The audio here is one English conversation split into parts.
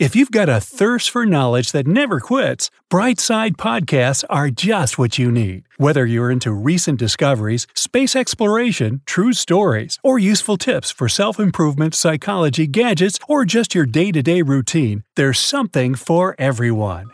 If you've got a thirst for knowledge that never quits, Brightside Podcasts are just what you need. Whether you're into recent discoveries, space exploration, true stories, or useful tips for self improvement, psychology, gadgets, or just your day to day routine, there's something for everyone.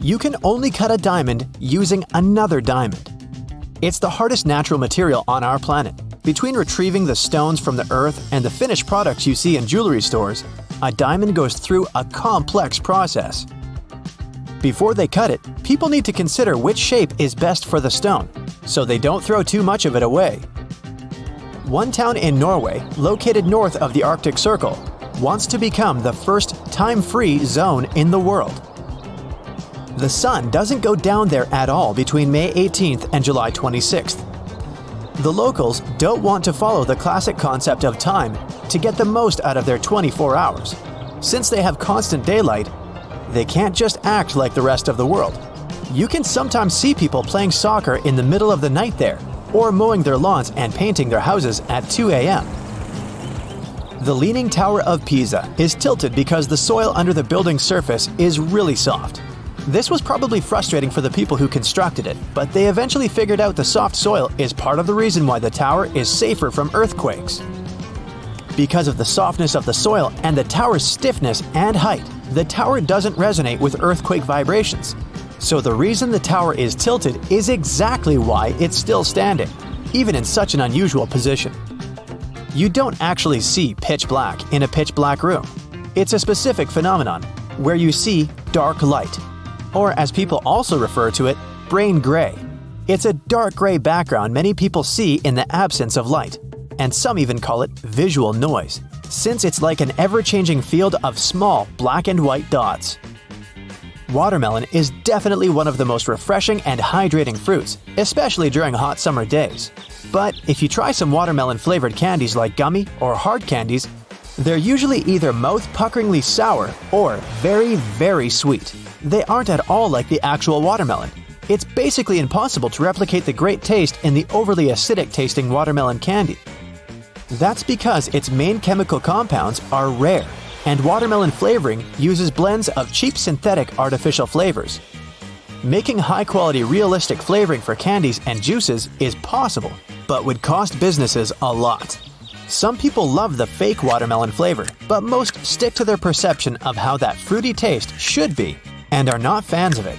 You can only cut a diamond using another diamond. It's the hardest natural material on our planet. Between retrieving the stones from the earth and the finished products you see in jewelry stores, a diamond goes through a complex process. Before they cut it, people need to consider which shape is best for the stone, so they don't throw too much of it away. One town in Norway, located north of the Arctic Circle, wants to become the first time free zone in the world. The sun doesn't go down there at all between May 18th and July 26th. The locals don't want to follow the classic concept of time to get the most out of their 24 hours. Since they have constant daylight, they can't just act like the rest of the world. You can sometimes see people playing soccer in the middle of the night there, or mowing their lawns and painting their houses at 2 a.m. The Leaning Tower of Pisa is tilted because the soil under the building's surface is really soft. This was probably frustrating for the people who constructed it, but they eventually figured out the soft soil is part of the reason why the tower is safer from earthquakes. Because of the softness of the soil and the tower's stiffness and height, the tower doesn't resonate with earthquake vibrations. So the reason the tower is tilted is exactly why it's still standing, even in such an unusual position. You don't actually see pitch black in a pitch black room. It's a specific phenomenon where you see dark light, or as people also refer to it, brain gray. It's a dark gray background many people see in the absence of light, and some even call it visual noise, since it's like an ever changing field of small black and white dots. Watermelon is definitely one of the most refreshing and hydrating fruits, especially during hot summer days. But if you try some watermelon flavored candies like gummy or hard candies, they're usually either mouth puckeringly sour or very, very sweet. They aren't at all like the actual watermelon. It's basically impossible to replicate the great taste in the overly acidic tasting watermelon candy. That's because its main chemical compounds are rare, and watermelon flavoring uses blends of cheap synthetic artificial flavors. Making high quality realistic flavoring for candies and juices is possible, but would cost businesses a lot. Some people love the fake watermelon flavor, but most stick to their perception of how that fruity taste should be and are not fans of it.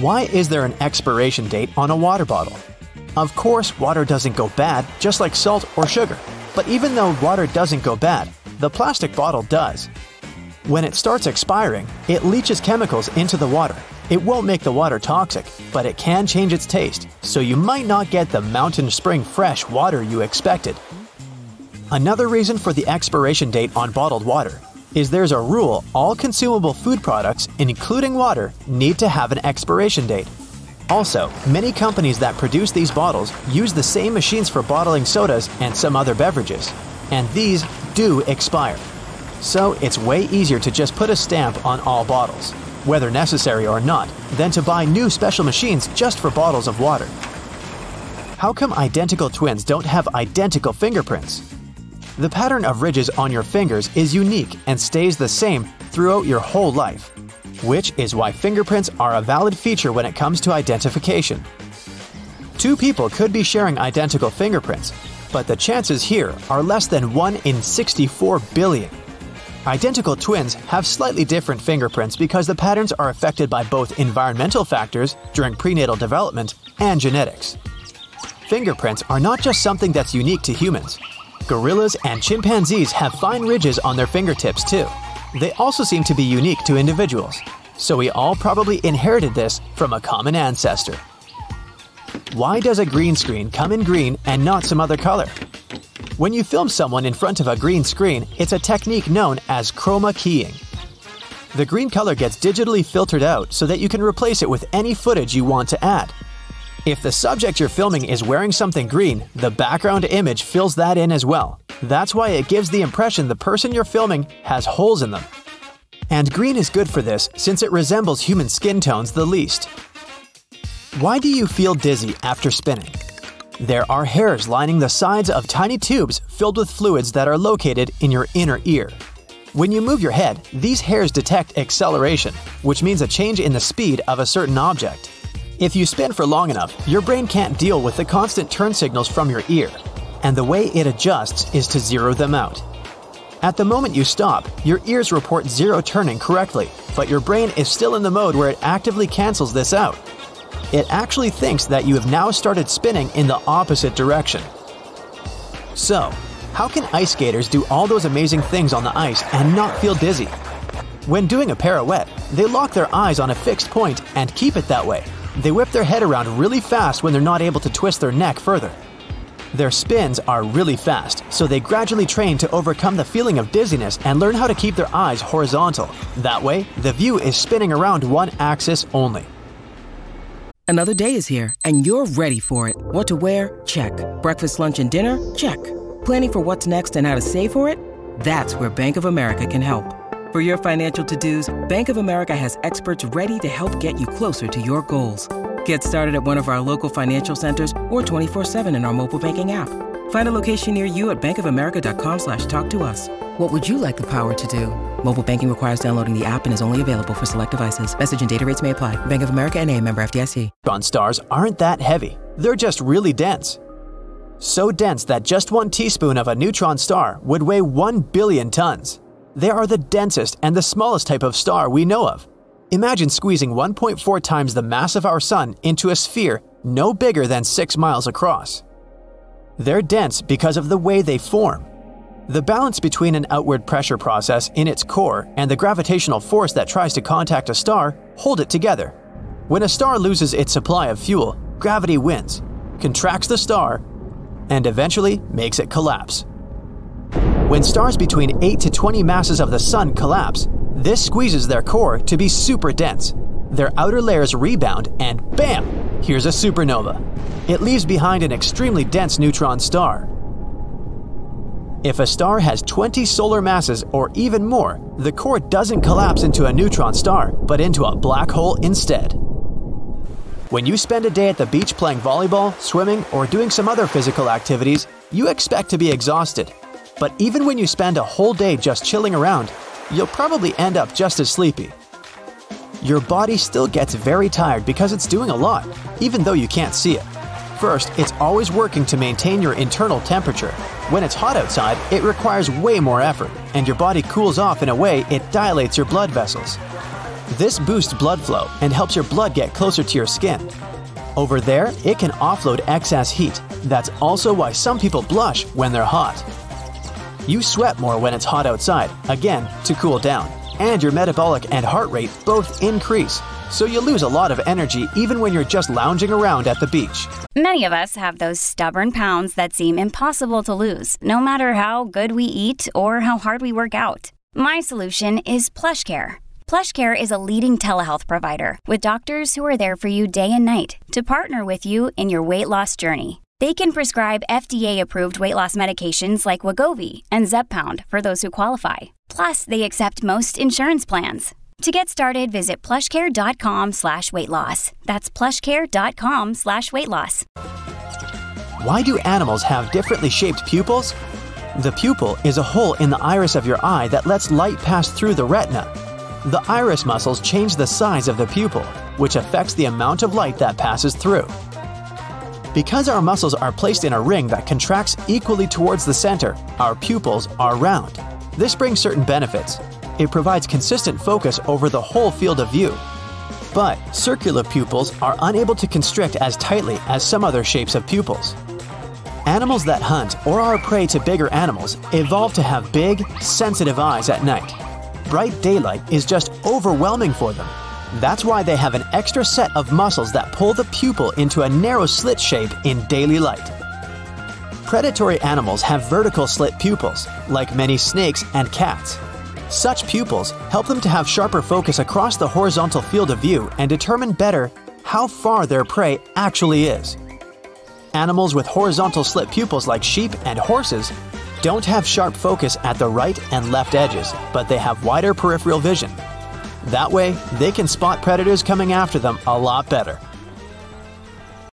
Why is there an expiration date on a water bottle? Of course, water doesn't go bad, just like salt or sugar. But even though water doesn't go bad, the plastic bottle does. When it starts expiring, it leaches chemicals into the water. It won't make the water toxic, but it can change its taste, so you might not get the mountain spring fresh water you expected. Another reason for the expiration date on bottled water is there's a rule all consumable food products, including water, need to have an expiration date. Also, many companies that produce these bottles use the same machines for bottling sodas and some other beverages, and these do expire. So it's way easier to just put a stamp on all bottles, whether necessary or not, than to buy new special machines just for bottles of water. How come identical twins don't have identical fingerprints? The pattern of ridges on your fingers is unique and stays the same throughout your whole life, which is why fingerprints are a valid feature when it comes to identification. Two people could be sharing identical fingerprints, but the chances here are less than 1 in 64 billion. Identical twins have slightly different fingerprints because the patterns are affected by both environmental factors during prenatal development and genetics. Fingerprints are not just something that's unique to humans. Gorillas and chimpanzees have fine ridges on their fingertips too. They also seem to be unique to individuals, so we all probably inherited this from a common ancestor. Why does a green screen come in green and not some other color? When you film someone in front of a green screen, it's a technique known as chroma keying. The green color gets digitally filtered out so that you can replace it with any footage you want to add. If the subject you're filming is wearing something green, the background image fills that in as well. That's why it gives the impression the person you're filming has holes in them. And green is good for this since it resembles human skin tones the least. Why do you feel dizzy after spinning? There are hairs lining the sides of tiny tubes filled with fluids that are located in your inner ear. When you move your head, these hairs detect acceleration, which means a change in the speed of a certain object. If you spin for long enough, your brain can't deal with the constant turn signals from your ear, and the way it adjusts is to zero them out. At the moment you stop, your ears report zero turning correctly, but your brain is still in the mode where it actively cancels this out it actually thinks that you have now started spinning in the opposite direction. So, how can ice skaters do all those amazing things on the ice and not feel dizzy? When doing a pirouette, they lock their eyes on a fixed point and keep it that way. They whip their head around really fast when they're not able to twist their neck further. Their spins are really fast, so they gradually train to overcome the feeling of dizziness and learn how to keep their eyes horizontal. That way, the view is spinning around one axis only. Another day is here, and you're ready for it. What to wear? Check. Breakfast, lunch, and dinner? Check. Planning for what's next and how to save for it? That's where Bank of America can help. For your financial to-dos, Bank of America has experts ready to help get you closer to your goals. Get started at one of our local financial centers or 24-7 in our mobile banking app. Find a location near you at bankofamerica.com slash talk to us. What would you like the power to do? Mobile banking requires downloading the app and is only available for select devices. Message and data rates may apply. Bank of America and a member FDIC. Neutron stars aren't that heavy. They're just really dense. So dense that just one teaspoon of a neutron star would weigh 1 billion tons. They are the densest and the smallest type of star we know of. Imagine squeezing 1.4 times the mass of our Sun into a sphere no bigger than 6 miles across. They're dense because of the way they form. The balance between an outward pressure process in its core and the gravitational force that tries to contact a star hold it together. When a star loses its supply of fuel, gravity wins, contracts the star, and eventually makes it collapse. When stars between 8 to 20 masses of the Sun collapse, this squeezes their core to be super dense. Their outer layers rebound, and bam! Here's a supernova. It leaves behind an extremely dense neutron star. If a star has 20 solar masses or even more, the core doesn't collapse into a neutron star, but into a black hole instead. When you spend a day at the beach playing volleyball, swimming, or doing some other physical activities, you expect to be exhausted. But even when you spend a whole day just chilling around, you'll probably end up just as sleepy. Your body still gets very tired because it's doing a lot, even though you can't see it. First, it's always working to maintain your internal temperature. When it's hot outside, it requires way more effort, and your body cools off in a way it dilates your blood vessels. This boosts blood flow and helps your blood get closer to your skin. Over there, it can offload excess heat. That's also why some people blush when they're hot. You sweat more when it's hot outside, again, to cool down, and your metabolic and heart rate both increase, so you lose a lot of energy even when you're just lounging around at the beach. Many of us have those stubborn pounds that seem impossible to lose, no matter how good we eat or how hard we work out. My solution is PlushCare. PlushCare is a leading telehealth provider with doctors who are there for you day and night to partner with you in your weight loss journey. They can prescribe FDA-approved weight loss medications like Wegovy and Zepbound for those who qualify. Plus, they accept most insurance plans. To get started, visit plushcare.com slash weight loss. That's plushcare.com slash weight loss. Why do animals have differently shaped pupils? The pupil is a hole in the iris of your eye that lets light pass through the retina. The iris muscles change the size of the pupil, which affects the amount of light that passes through. Because our muscles are placed in a ring that contracts equally towards the center, our pupils are round. This brings certain benefits. It provides consistent focus over the whole field of view. But circular pupils are unable to constrict as tightly as some other shapes of pupils. Animals that hunt or are prey to bigger animals evolve to have big, sensitive eyes at night. Bright daylight is just overwhelming for them. That's why they have an extra set of muscles that pull the pupil into a narrow slit shape in daily light. Predatory animals have vertical slit pupils, like many snakes and cats. Such pupils help them to have sharper focus across the horizontal field of view and determine better how far their prey actually is. Animals with horizontal slit pupils like sheep and horses don't have sharp focus at the right and left edges, but they have wider peripheral vision. That way, they can spot predators coming after them a lot better.